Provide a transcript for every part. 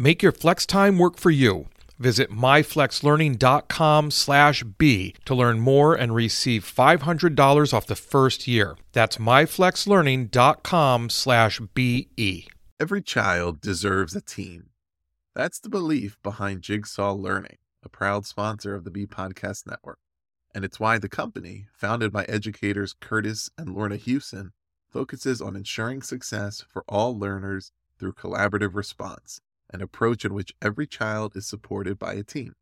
Make your flex time work for you. Visit myflexlearning.com slash B to learn more and receive $500 off the first year. That's myflexlearning.com slash B-E. Every child deserves a team. That's the belief behind Jigsaw Learning, a proud sponsor of the B Podcast Network. And it's why the company, founded by educators Curtis and Lorna Hewson, focuses on ensuring success for all learners through collaborative response an approach in which every child is supported by a team.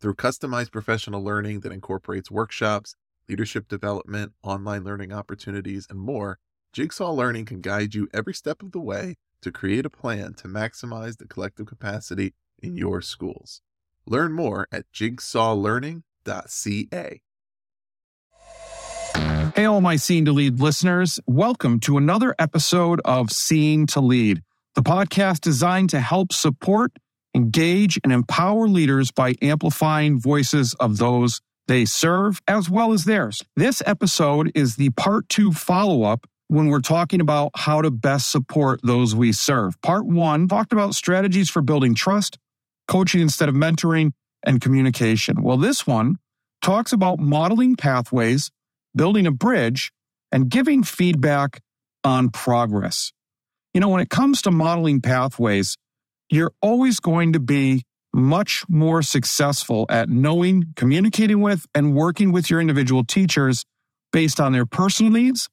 Through customized professional learning that incorporates workshops, leadership development, online learning opportunities, and more, Jigsaw Learning can guide you every step of the way to create a plan to maximize the collective capacity in your schools. Learn more at jigsawlearning.ca. Hey, all my Seeing to Lead listeners. Welcome to another episode of Seeing to Lead the podcast designed to help support, engage, and empower leaders by amplifying voices of those they serve as well as theirs. This episode is the part two follow up when we're talking about how to best support those we serve. Part one talked about strategies for building trust, coaching instead of mentoring, and communication. Well, this one talks about modeling pathways, building a bridge, and giving feedback on progress. You know, when it comes to modeling pathways, you're always going to be much more successful at knowing, communicating with, and working with your individual teachers based on their personal needs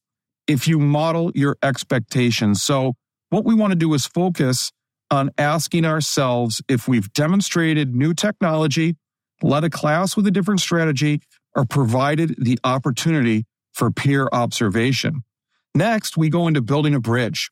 if you model your expectations. So, what we want to do is focus on asking ourselves if we've demonstrated new technology, led a class with a different strategy, or provided the opportunity for peer observation. Next, we go into building a bridge.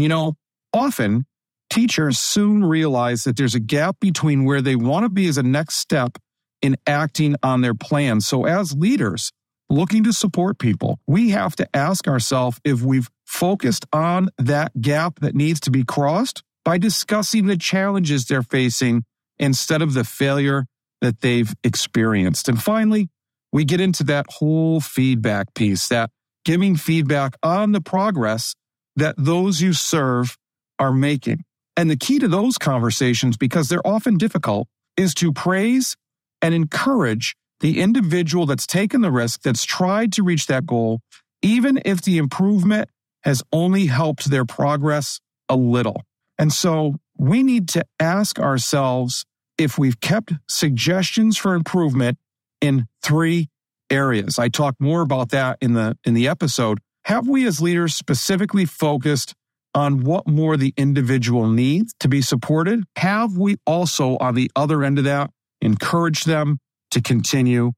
And you know, often teachers soon realize that there's a gap between where they want to be as a next step in acting on their plan. So as leaders looking to support people, we have to ask ourselves if we've focused on that gap that needs to be crossed by discussing the challenges they're facing instead of the failure that they've experienced. And finally, we get into that whole feedback piece, that giving feedback on the progress that those you serve are making. And the key to those conversations, because they're often difficult, is to praise and encourage the individual that's taken the risk, that's tried to reach that goal, even if the improvement has only helped their progress a little. And so we need to ask ourselves if we've kept suggestions for improvement in three areas. I talk more about that in the in the episode, have we as leaders specifically focused on what more the individual needs to be supported? Have we also, on the other end of that, encouraged them to continue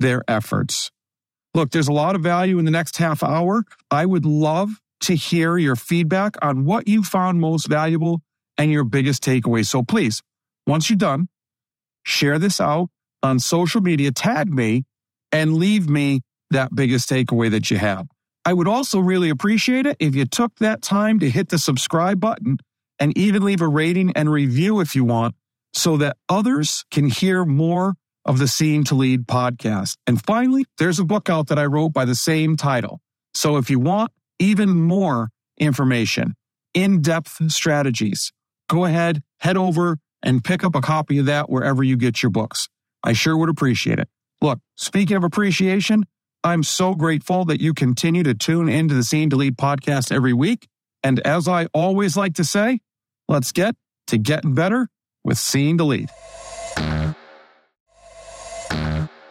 their efforts? Look, there's a lot of value in the next half hour. I would love to hear your feedback on what you found most valuable and your biggest takeaway. So please, once you're done, share this out on social media, tag me, and leave me that biggest takeaway that you have. I would also really appreciate it if you took that time to hit the subscribe button and even leave a rating and review if you want so that others can hear more of the Seeing to Lead podcast. And finally, there's a book out that I wrote by the same title. So if you want even more information, in depth strategies, go ahead, head over and pick up a copy of that wherever you get your books. I sure would appreciate it. Look, speaking of appreciation, I'm so grateful that you continue to tune into the Seeing to Lead podcast every week. And as I always like to say, let's get to getting better with Seeing to Lead.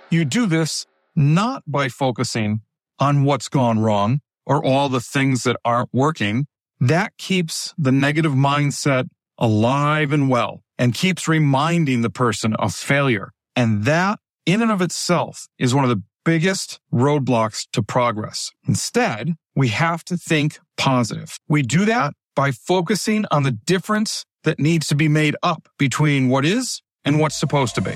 You do this not by focusing on what's gone wrong or all the things that aren't working. That keeps the negative mindset alive and well and keeps reminding the person of failure. And that in and of itself is one of the biggest roadblocks to progress. Instead, we have to think positive. We do that by focusing on the difference that needs to be made up between what is and what's supposed to be.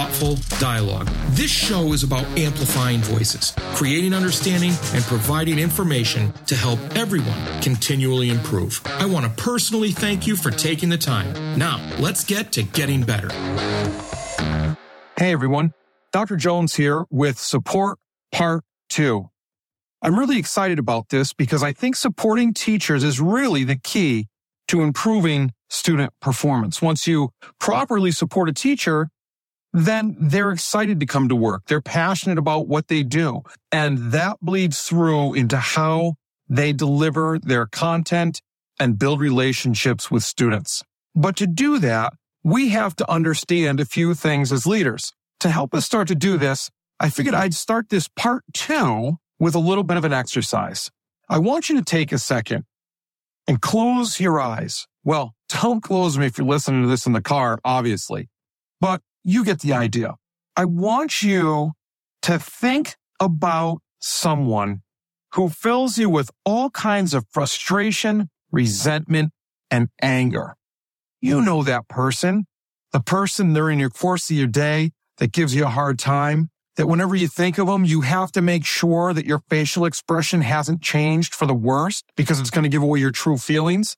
thoughtful dialogue. This show is about amplifying voices, creating understanding, and providing information to help everyone continually improve. I want to personally thank you for taking the time. Now, let's get to getting better. Hey everyone, Dr. Jones here with Support Part 2. I'm really excited about this because I think supporting teachers is really the key to improving student performance. Once you properly support a teacher, then they're excited to come to work. They're passionate about what they do. And that bleeds through into how they deliver their content and build relationships with students. But to do that, we have to understand a few things as leaders. To help us start to do this, I figured I'd start this part two with a little bit of an exercise. I want you to take a second and close your eyes. Well, don't close them if you're listening to this in the car, obviously. But you get the idea. I want you to think about someone who fills you with all kinds of frustration, resentment, and anger. You know that person, the person during your course of your day that gives you a hard time, that whenever you think of them, you have to make sure that your facial expression hasn't changed for the worst because it's going to give away your true feelings.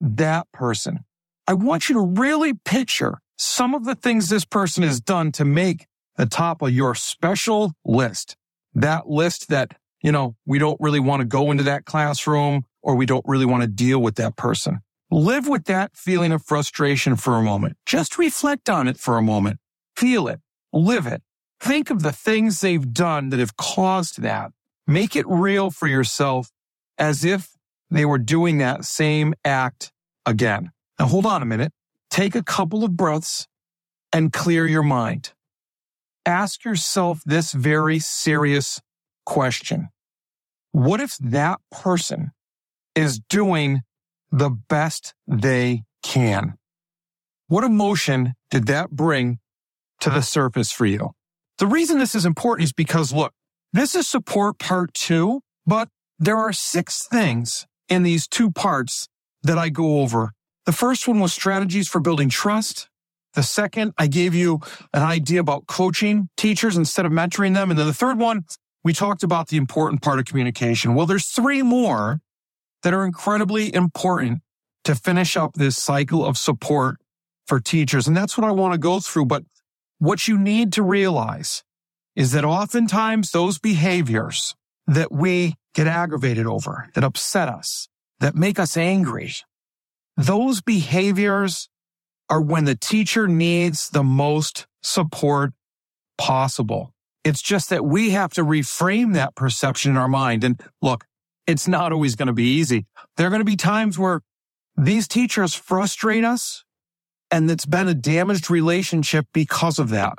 That person. I want you to really picture some of the things this person has done to make the top of your special list. That list that, you know, we don't really want to go into that classroom or we don't really want to deal with that person. Live with that feeling of frustration for a moment. Just reflect on it for a moment. Feel it. Live it. Think of the things they've done that have caused that. Make it real for yourself as if they were doing that same act again. Now hold on a minute take a couple of breaths and clear your mind. Ask yourself this very serious question. What if that person is doing the best they can? What emotion did that bring to the surface for you? The reason this is important is because look, this is support part two, but there are six things in these two parts that I go over the first one was strategies for building trust. The second, I gave you an idea about coaching teachers instead of mentoring them. And then the third one, we talked about the important part of communication. Well, there's three more that are incredibly important to finish up this cycle of support for teachers. And that's what I want to go through. But what you need to realize is that oftentimes those behaviors that we get aggravated over, that upset us, that make us angry, those behaviors are when the teacher needs the most support possible. It's just that we have to reframe that perception in our mind. And look, it's not always going to be easy. There are going to be times where these teachers frustrate us and it's been a damaged relationship because of that.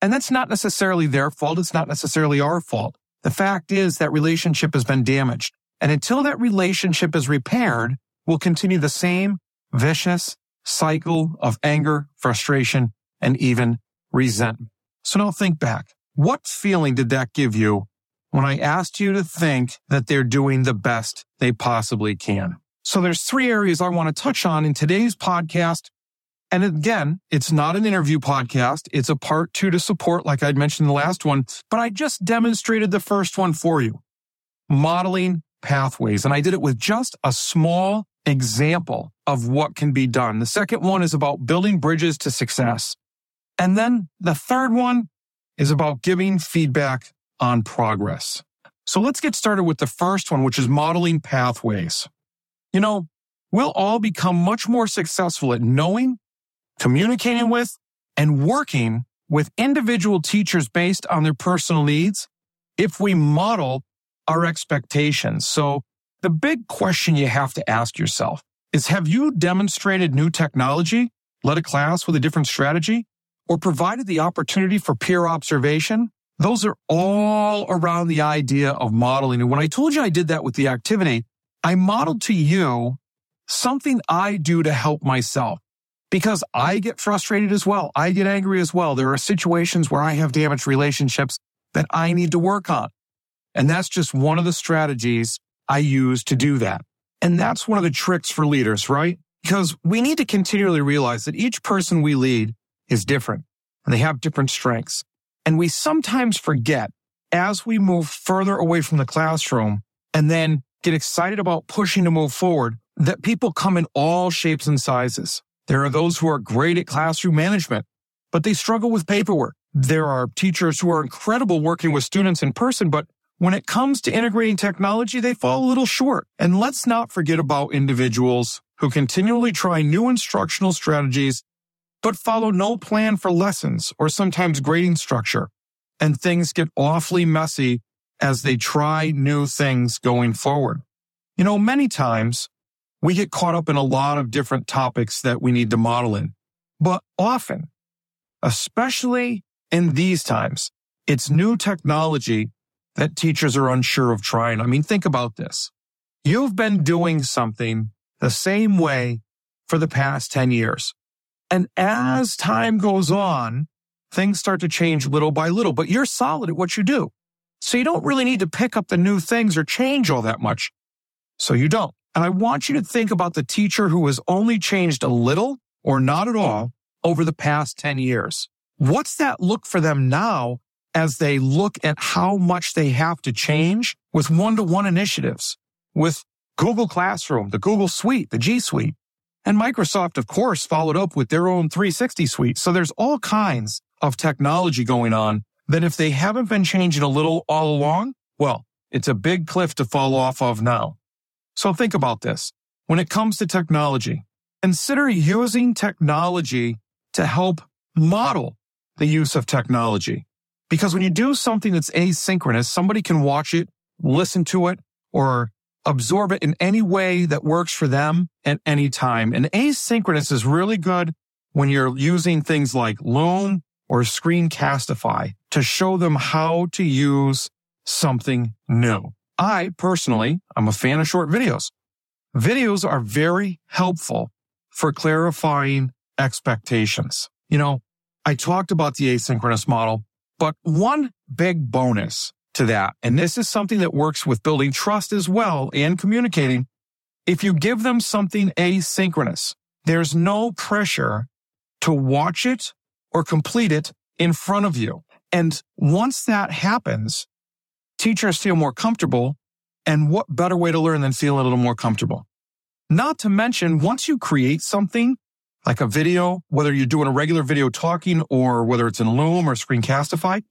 And that's not necessarily their fault. It's not necessarily our fault. The fact is that relationship has been damaged. And until that relationship is repaired, will continue the same vicious cycle of anger, frustration, and even resentment. So now think back. What feeling did that give you when I asked you to think that they're doing the best they possibly can? So there's three areas I want to touch on in today's podcast. And again, it's not an interview podcast. It's a part two to support, like I'd mentioned in the last one, but I just demonstrated the first one for you. Modeling pathways. And I did it with just a small example of what can be done. The second one is about building bridges to success. And then the third one is about giving feedback on progress. So let's get started with the first one, which is modeling pathways. You know, we'll all become much more successful at knowing, communicating with, and working with individual teachers based on their personal needs if we model our expectations. So the big question you have to ask yourself is have you demonstrated new technology, led a class with a different strategy, or provided the opportunity for peer observation? Those are all around the idea of modeling. And when I told you I did that with the activity, I modeled to you something I do to help myself because I get frustrated as well. I get angry as well. There are situations where I have damaged relationships that I need to work on. And that's just one of the strategies I use to do that. And that's one of the tricks for leaders, right? Because we need to continually realize that each person we lead is different and they have different strengths. And we sometimes forget as we move further away from the classroom and then get excited about pushing to move forward that people come in all shapes and sizes. There are those who are great at classroom management, but they struggle with paperwork. There are teachers who are incredible working with students in person, but when it comes to integrating technology, they fall a little short. And let's not forget about individuals who continually try new instructional strategies, but follow no plan for lessons or sometimes grading structure. And things get awfully messy as they try new things going forward. You know, many times we get caught up in a lot of different topics that we need to model in, but often, especially in these times, it's new technology that teachers are unsure of trying. I mean, think about this. You've been doing something the same way for the past 10 years. And as time goes on, things start to change little by little, but you're solid at what you do. So you don't really need to pick up the new things or change all that much. So you don't. And I want you to think about the teacher who has only changed a little or not at all over the past 10 years. What's that look for them now as they look at how much they have to change with one to one initiatives, with Google Classroom, the Google Suite, the G Suite. And Microsoft, of course, followed up with their own 360 suite. So there's all kinds of technology going on that if they haven't been changing a little all along, well, it's a big cliff to fall off of now. So think about this. When it comes to technology, consider using technology to help model the use of technology. Because when you do something that's asynchronous, somebody can watch it, listen to it, or absorb it in any way that works for them at any time. And asynchronous is really good when you're using things like Loom or Screencastify to show them how to use something new. I personally, I'm a fan of short videos. Videos are very helpful for clarifying expectations. You know, I talked about the asynchronous model but one big bonus to that, and this is something that works with building trust as well and communicating. If you give them something asynchronous, there's no pressure to watch it or complete it in front of you. And once that happens, teachers feel more comfortable. And what better way to learn than feel a little more comfortable? Not to mention, once you create something like a video, whether you're doing a regular video talking or whether it's in Loom or Screencastify,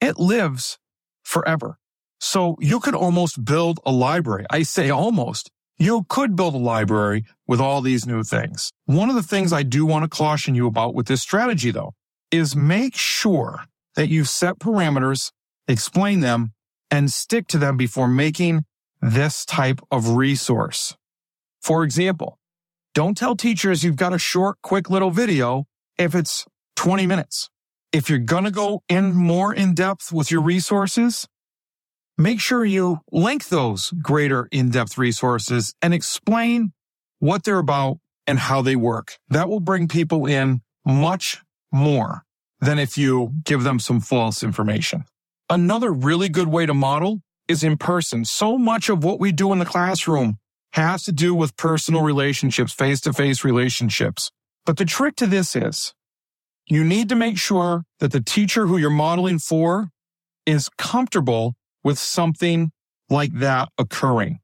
it lives forever. So you could almost build a library. I say almost. You could build a library with all these new things. One of the things I do want to caution you about with this strategy though is make sure that you set parameters, explain them, and stick to them before making this type of resource. For example, don't tell teachers you've got a short, quick little video if it's 20 minutes. If you're going to go in more in depth with your resources, make sure you link those greater in depth resources and explain what they're about and how they work. That will bring people in much more than if you give them some false information. Another really good way to model is in person. So much of what we do in the classroom has to do with personal relationships, face to face relationships. But the trick to this is you need to make sure that the teacher who you're modeling for is comfortable with something like that occurring.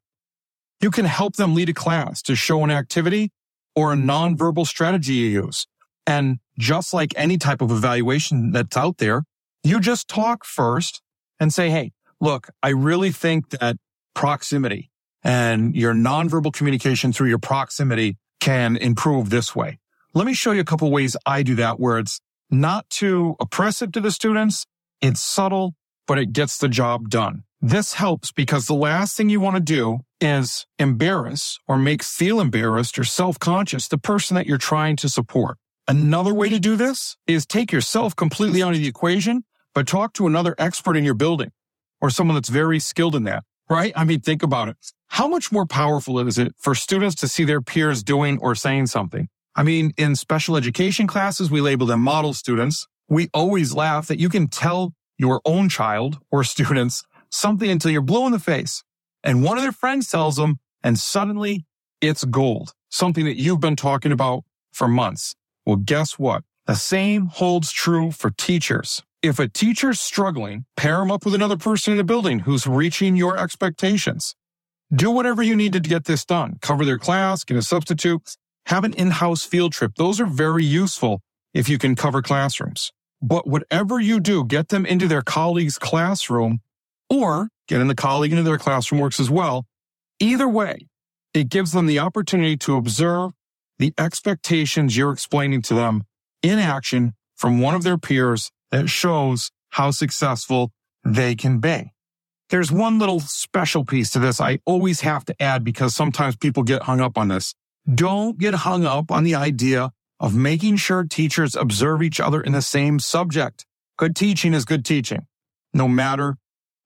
You can help them lead a class to show an activity or a nonverbal strategy you use. And just like any type of evaluation that's out there, you just talk first and say, Hey, look, I really think that proximity and your nonverbal communication through your proximity can improve this way. Let me show you a couple ways I do that where it's not too oppressive to the students. It's subtle, but it gets the job done. This helps because the last thing you want to do is embarrass or make feel embarrassed or self-conscious the person that you're trying to support. Another way to do this is take yourself completely out of the equation, but talk to another expert in your building or someone that's very skilled in that, right? I mean, think about it. How much more powerful is it for students to see their peers doing or saying something? I mean, in special education classes, we label them model students. We always laugh that you can tell your own child or students something until you're blue in the face. And one of their friends tells them, and suddenly it's gold, something that you've been talking about for months. Well, guess what? The same holds true for teachers. If a teacher's struggling, pair them up with another person in the building who's reaching your expectations. Do whatever you need to get this done. Cover their class, get a substitute, have an in-house field trip. Those are very useful if you can cover classrooms. But whatever you do, get them into their colleague's classroom or getting the colleague into their classroom works as well. Either way, it gives them the opportunity to observe the expectations you're explaining to them in action from one of their peers that shows how successful they can be. There's one little special piece to this I always have to add because sometimes people get hung up on this. Don't get hung up on the idea of making sure teachers observe each other in the same subject. Good teaching is good teaching, no matter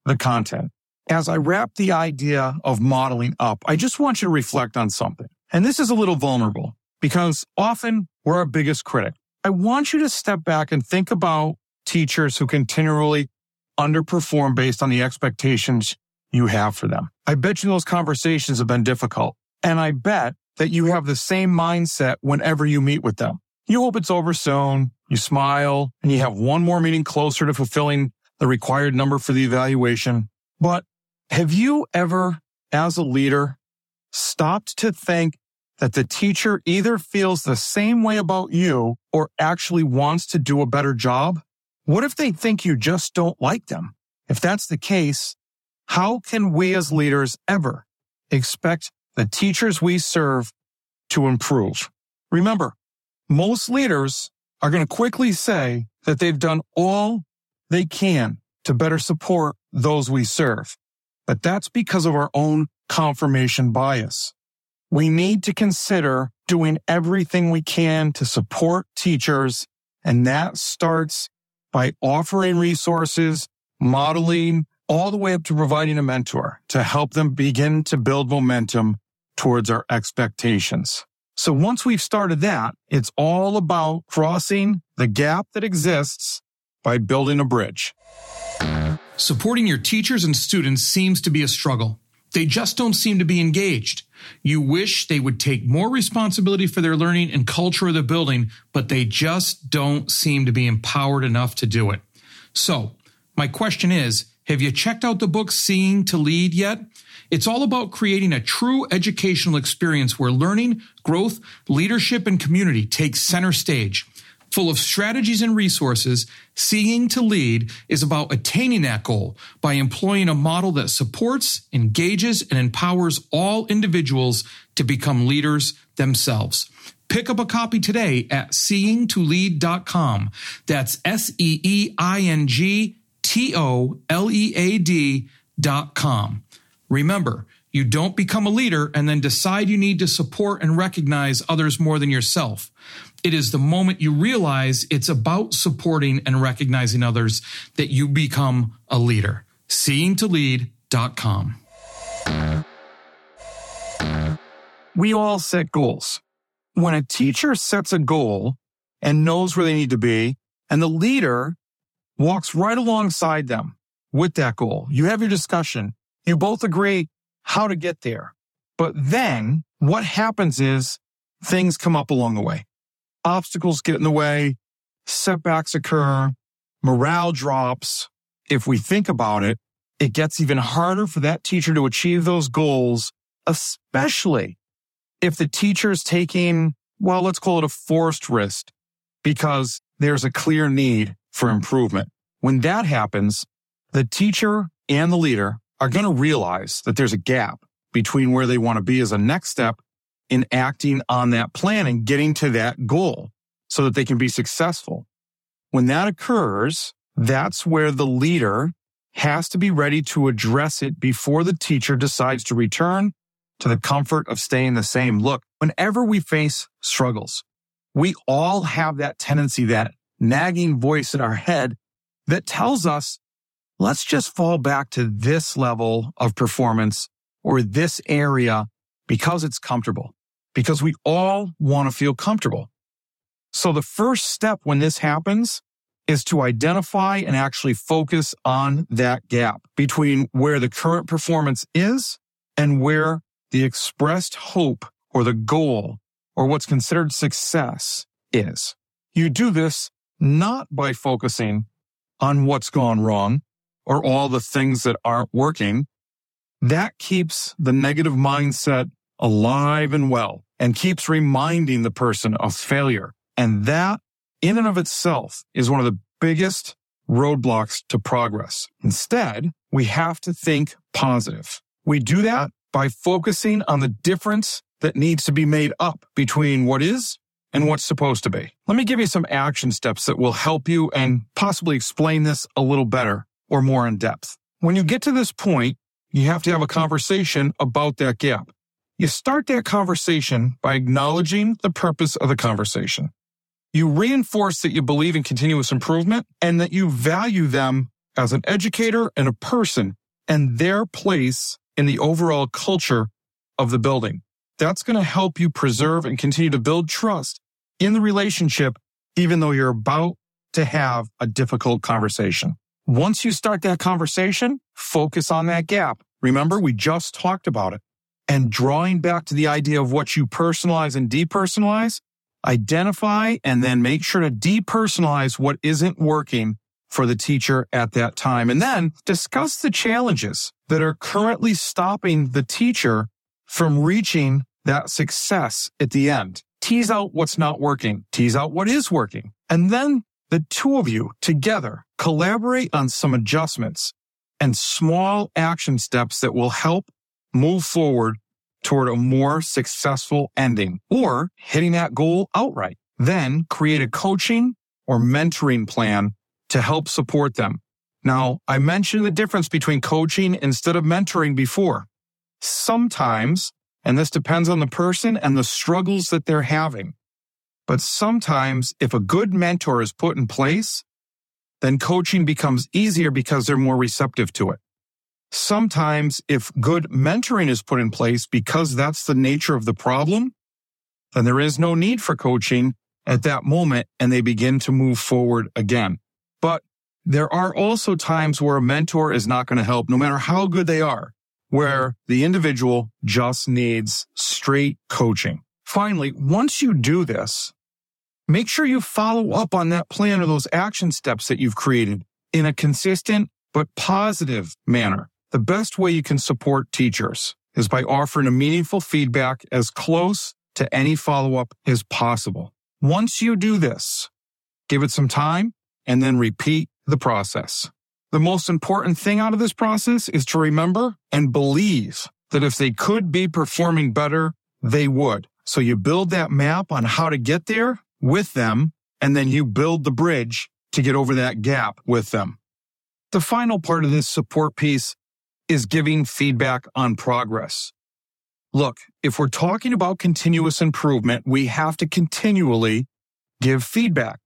the content. As I wrap the idea of modeling up, I just want you to reflect on something. And this is a little vulnerable because often we're our biggest critic. I want you to step back and think about teachers who continually underperform based on the expectations you have for them. I bet you those conversations have been difficult. And I bet that you have the same mindset whenever you meet with them. You hope it's over soon. You smile and you have one more meeting closer to fulfilling the required number for the evaluation. But have you ever, as a leader, stopped to think that the teacher either feels the same way about you or actually wants to do a better job? What if they think you just don't like them? If that's the case, how can we as leaders ever expect the teachers we serve to improve? Remember, most leaders are going to quickly say that they've done all they can to better support those we serve. But that's because of our own confirmation bias. We need to consider doing everything we can to support teachers, and that starts by offering resources, modeling, all the way up to providing a mentor to help them begin to build momentum towards our expectations. So once we've started that, it's all about crossing the gap that exists by building a bridge. Supporting your teachers and students seems to be a struggle. They just don't seem to be engaged. You wish they would take more responsibility for their learning and culture of the building, but they just don't seem to be empowered enough to do it. So, my question is, have you checked out the book Seeing to Lead yet? It's all about creating a true educational experience where learning, growth, leadership, and community take center stage full of strategies and resources, Seeing to Lead is about attaining that goal by employing a model that supports, engages, and empowers all individuals to become leaders themselves. Pick up a copy today at seeingtolead.com. That's S E E I N G T O L E A D dot com. Remember, you don't become a leader and then decide you need to support and recognize others more than yourself. It is the moment you realize it's about supporting and recognizing others that you become a leader. Seeingtolead.com. We all set goals. When a teacher sets a goal and knows where they need to be, and the leader walks right alongside them with that goal, you have your discussion. You both agree how to get there. But then what happens is things come up along the way. Obstacles get in the way, setbacks occur, morale drops. If we think about it, it gets even harder for that teacher to achieve those goals, especially if the teacher is taking, well, let's call it a forced risk because there's a clear need for improvement. When that happens, the teacher and the leader are going to realize that there's a gap between where they want to be as a next step in acting on that plan and getting to that goal so that they can be successful. When that occurs, that's where the leader has to be ready to address it before the teacher decides to return to the comfort of staying the same. Look, whenever we face struggles, we all have that tendency, that nagging voice in our head that tells us, let's just fall back to this level of performance or this area because it's comfortable, because we all want to feel comfortable. So the first step when this happens is to identify and actually focus on that gap between where the current performance is and where the expressed hope or the goal or what's considered success is. You do this not by focusing on what's gone wrong or all the things that aren't working. That keeps the negative mindset alive and well and keeps reminding the person of failure. And that in and of itself is one of the biggest roadblocks to progress. Instead, we have to think positive. We do that by focusing on the difference that needs to be made up between what is and what's supposed to be. Let me give you some action steps that will help you and possibly explain this a little better or more in depth. When you get to this point, you have to have a conversation about that gap. You start that conversation by acknowledging the purpose of the conversation. You reinforce that you believe in continuous improvement and that you value them as an educator and a person and their place in the overall culture of the building. That's going to help you preserve and continue to build trust in the relationship, even though you're about to have a difficult conversation. Once you start that conversation, focus on that gap. Remember, we just talked about it. And drawing back to the idea of what you personalize and depersonalize, identify and then make sure to depersonalize what isn't working for the teacher at that time. And then discuss the challenges that are currently stopping the teacher from reaching that success at the end. Tease out what's not working, tease out what is working. And then the two of you together collaborate on some adjustments and small action steps that will help move forward toward a more successful ending or hitting that goal outright. Then create a coaching or mentoring plan to help support them. Now, I mentioned the difference between coaching instead of mentoring before. Sometimes and this depends on the person and the struggles that they're having. But sometimes if a good mentor is put in place, then coaching becomes easier because they're more receptive to it. Sometimes if good mentoring is put in place because that's the nature of the problem, then there is no need for coaching at that moment and they begin to move forward again. But there are also times where a mentor is not going to help no matter how good they are where the individual just needs straight coaching. Finally, once you do this, make sure you follow up on that plan or those action steps that you've created in a consistent but positive manner. The best way you can support teachers is by offering a meaningful feedback as close to any follow up as possible. Once you do this, give it some time and then repeat the process. The most important thing out of this process is to remember and believe that if they could be performing better, they would. So you build that map on how to get there with them, and then you build the bridge to get over that gap with them. The final part of this support piece is giving feedback on progress. Look, if we're talking about continuous improvement, we have to continually give feedback.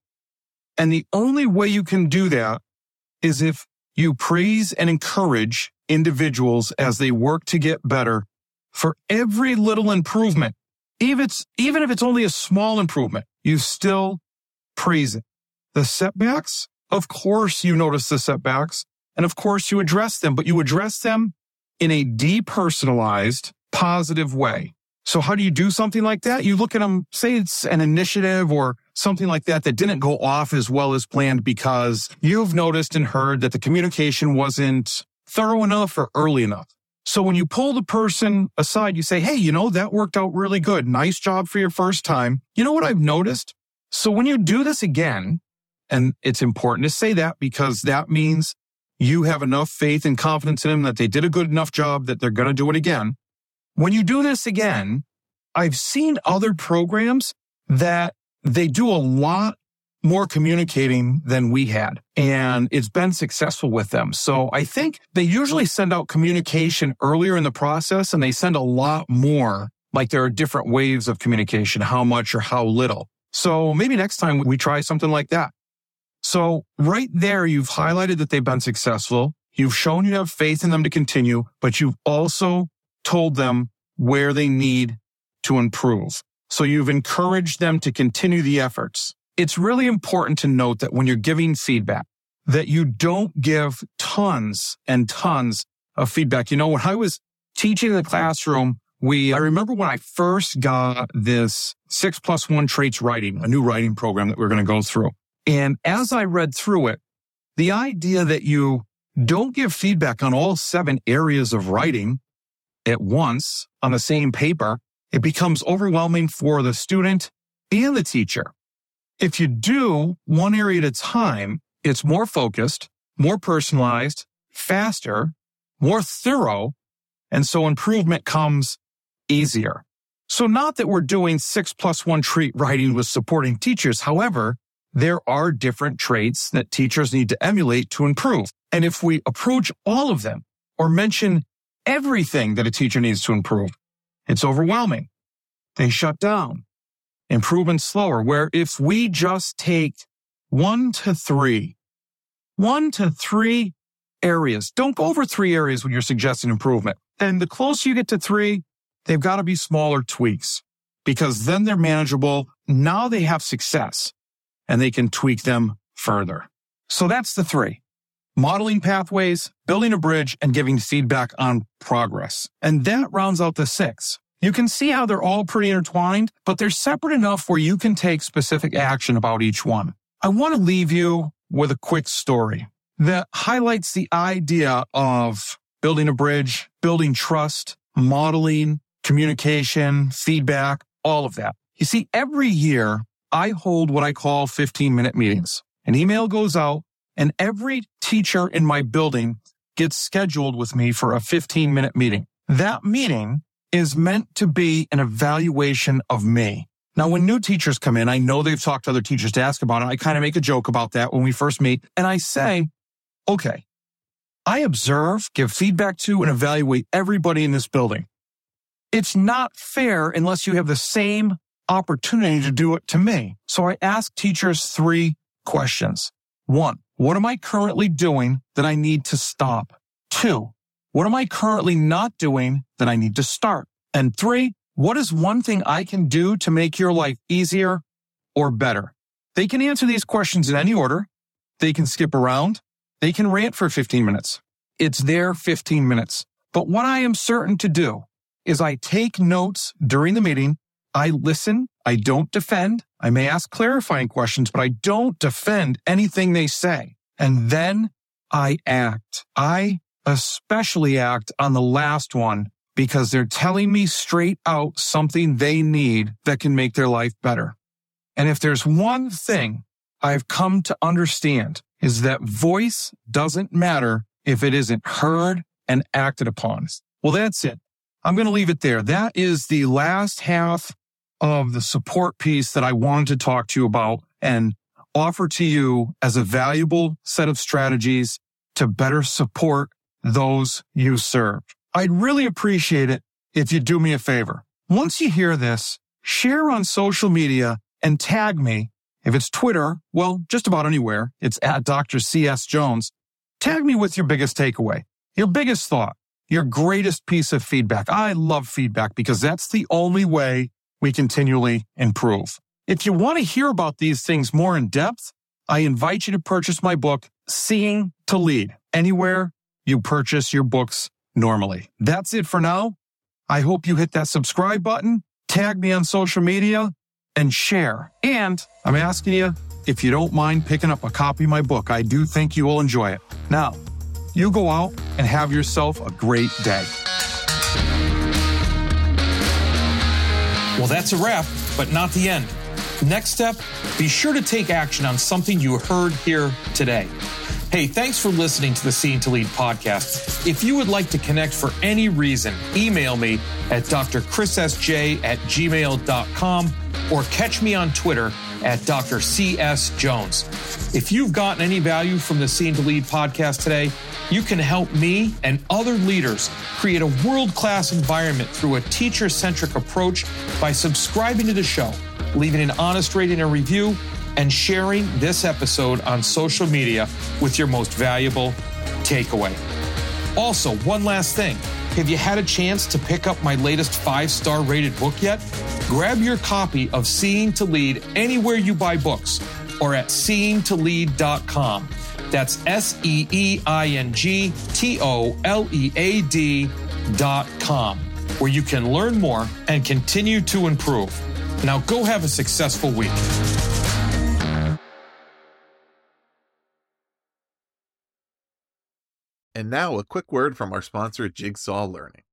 And the only way you can do that is if you praise and encourage individuals as they work to get better for every little improvement. Even if it's, even if it's only a small improvement, you still praise it. The setbacks, of course you notice the setbacks and of course you address them, but you address them in a depersonalized, positive way. So how do you do something like that? You look at them, say it's an initiative or something like that that didn't go off as well as planned because you've noticed and heard that the communication wasn't thorough enough or early enough. So when you pull the person aside, you say, Hey, you know, that worked out really good. Nice job for your first time. You know what I've noticed? So when you do this again, and it's important to say that because that means you have enough faith and confidence in them that they did a good enough job that they're going to do it again. When you do this again, I've seen other programs that they do a lot more communicating than we had and it's been successful with them. So I think they usually send out communication earlier in the process and they send a lot more. Like there are different waves of communication, how much or how little. So maybe next time we try something like that. So right there, you've highlighted that they've been successful. You've shown you have faith in them to continue, but you've also told them where they need to improve. So you've encouraged them to continue the efforts. It's really important to note that when you're giving feedback, that you don't give tons and tons of feedback. You know, when I was teaching in the classroom, we, I remember when I first got this six plus one traits writing, a new writing program that we we're going to go through. And as I read through it, the idea that you don't give feedback on all seven areas of writing at once on the same paper, it becomes overwhelming for the student and the teacher. If you do one area at a time, it's more focused, more personalized, faster, more thorough. And so improvement comes easier. So not that we're doing six plus one trait writing with supporting teachers. However, there are different traits that teachers need to emulate to improve. And if we approach all of them or mention everything that a teacher needs to improve, it's overwhelming. They shut down. Improvement slower. Where if we just take one to three, one to three areas, don't go over three areas when you're suggesting improvement. And the closer you get to three, they've got to be smaller tweaks because then they're manageable. Now they have success and they can tweak them further. So that's the three. Modeling pathways, building a bridge, and giving feedback on progress. And that rounds out the six. You can see how they're all pretty intertwined, but they're separate enough where you can take specific action about each one. I want to leave you with a quick story that highlights the idea of building a bridge, building trust, modeling, communication, feedback, all of that. You see, every year I hold what I call 15 minute meetings. An email goes out and every teacher in my building gets scheduled with me for a 15 minute meeting. That meeting is meant to be an evaluation of me. Now, when new teachers come in, I know they've talked to other teachers to ask about it. I kind of make a joke about that when we first meet and I say, okay, I observe, give feedback to and evaluate everybody in this building. It's not fair unless you have the same opportunity to do it to me. So I ask teachers three questions. One, what am I currently doing that I need to stop? Two, what am I currently not doing that I need to start? And three, what is one thing I can do to make your life easier or better? They can answer these questions in any order. They can skip around. They can rant for 15 minutes. It's their 15 minutes. But what I am certain to do is I take notes during the meeting I listen. I don't defend. I may ask clarifying questions, but I don't defend anything they say. And then I act. I especially act on the last one because they're telling me straight out something they need that can make their life better. And if there's one thing I've come to understand is that voice doesn't matter if it isn't heard and acted upon. Well, that's it. I'm going to leave it there. That is the last half of the support piece that I wanted to talk to you about and offer to you as a valuable set of strategies to better support those you serve. I'd really appreciate it if you do me a favor. Once you hear this, share on social media and tag me. If it's Twitter, well, just about anywhere. It's at Dr. C.S. Jones. Tag me with your biggest takeaway, your biggest thought, your greatest piece of feedback. I love feedback because that's the only way we continually improve. If you want to hear about these things more in depth, I invite you to purchase my book, Seeing to Lead, anywhere you purchase your books normally. That's it for now. I hope you hit that subscribe button, tag me on social media, and share. And I'm asking you if you don't mind picking up a copy of my book. I do think you will enjoy it. Now, you go out and have yourself a great day. Well, that's a wrap, but not the end. Next step, be sure to take action on something you heard here today. Hey, thanks for listening to the Seeing to Lead podcast. If you would like to connect for any reason, email me at drchrissj at gmail.com or catch me on Twitter at Dr. C.S. Jones. If you've gotten any value from the Seeing to Lead podcast today, you can help me and other leaders create a world class environment through a teacher centric approach by subscribing to the show, leaving an honest rating and review, and sharing this episode on social media with your most valuable takeaway. Also, one last thing. Have you had a chance to pick up my latest five star rated book yet? Grab your copy of Seeing to Lead anywhere you buy books or at seeingtolead.com. That's S E E I N G T O L E A D.com, where you can learn more and continue to improve. Now go have a successful week. And now, a quick word from our sponsor, Jigsaw Learning.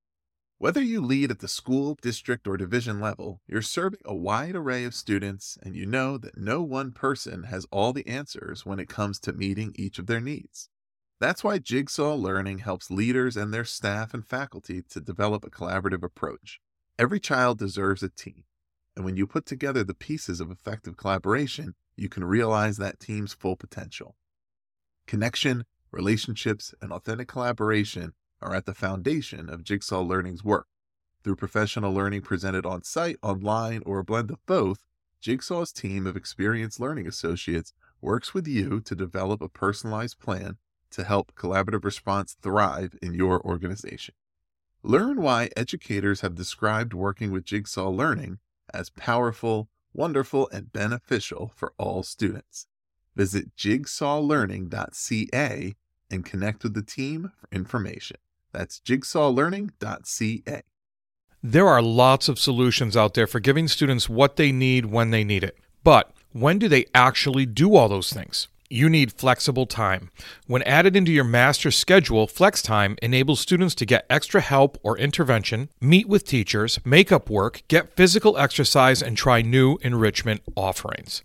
Whether you lead at the school, district, or division level, you're serving a wide array of students, and you know that no one person has all the answers when it comes to meeting each of their needs. That's why Jigsaw Learning helps leaders and their staff and faculty to develop a collaborative approach. Every child deserves a team, and when you put together the pieces of effective collaboration, you can realize that team's full potential. Connection, relationships, and authentic collaboration are at the foundation of Jigsaw Learning's work. Through professional learning presented on site, online, or a blend of both, Jigsaw's team of experienced learning associates works with you to develop a personalized plan to help collaborative response thrive in your organization. Learn why educators have described working with Jigsaw Learning as powerful, wonderful, and beneficial for all students. Visit jigsawlearning.ca and connect with the team for information. That's jigsawlearning.ca. There are lots of solutions out there for giving students what they need when they need it. But when do they actually do all those things? You need flexible time. When added into your master schedule, Flex Time enables students to get extra help or intervention, meet with teachers, make up work, get physical exercise, and try new enrichment offerings.